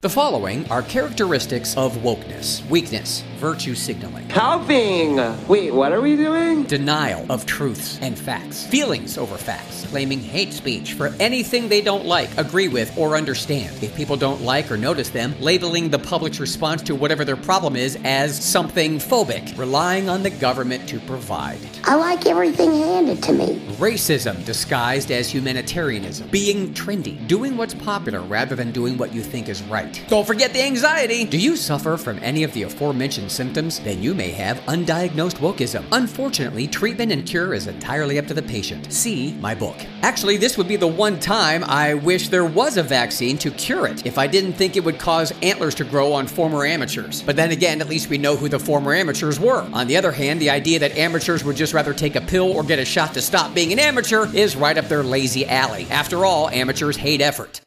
The following are characteristics of wokeness, weakness, virtue signaling, Helping! Wait, what are we doing? denial of truths and facts, feelings over facts, claiming hate speech for anything they don't like, agree with, or understand. If people don't like or notice them, labeling the public's response to whatever their problem is as something phobic, relying on the government to provide. I like everything handed to me. Racism disguised as humanitarianism, being trendy, doing what's popular rather than doing what you think is right. Don't forget the anxiety. Do you suffer from any of the aforementioned symptoms? Then you may have undiagnosed wokeism. Unfortunately, treatment and cure is entirely up to the patient. See my book. Actually, this would be the one time I wish there was a vaccine to cure it if I didn't think it would cause antlers to grow on former amateurs. But then again, at least we know who the former amateurs were. On the other hand, the idea that amateurs would just rather take a pill or get a shot to stop being an amateur is right up their lazy alley. After all, amateurs hate effort.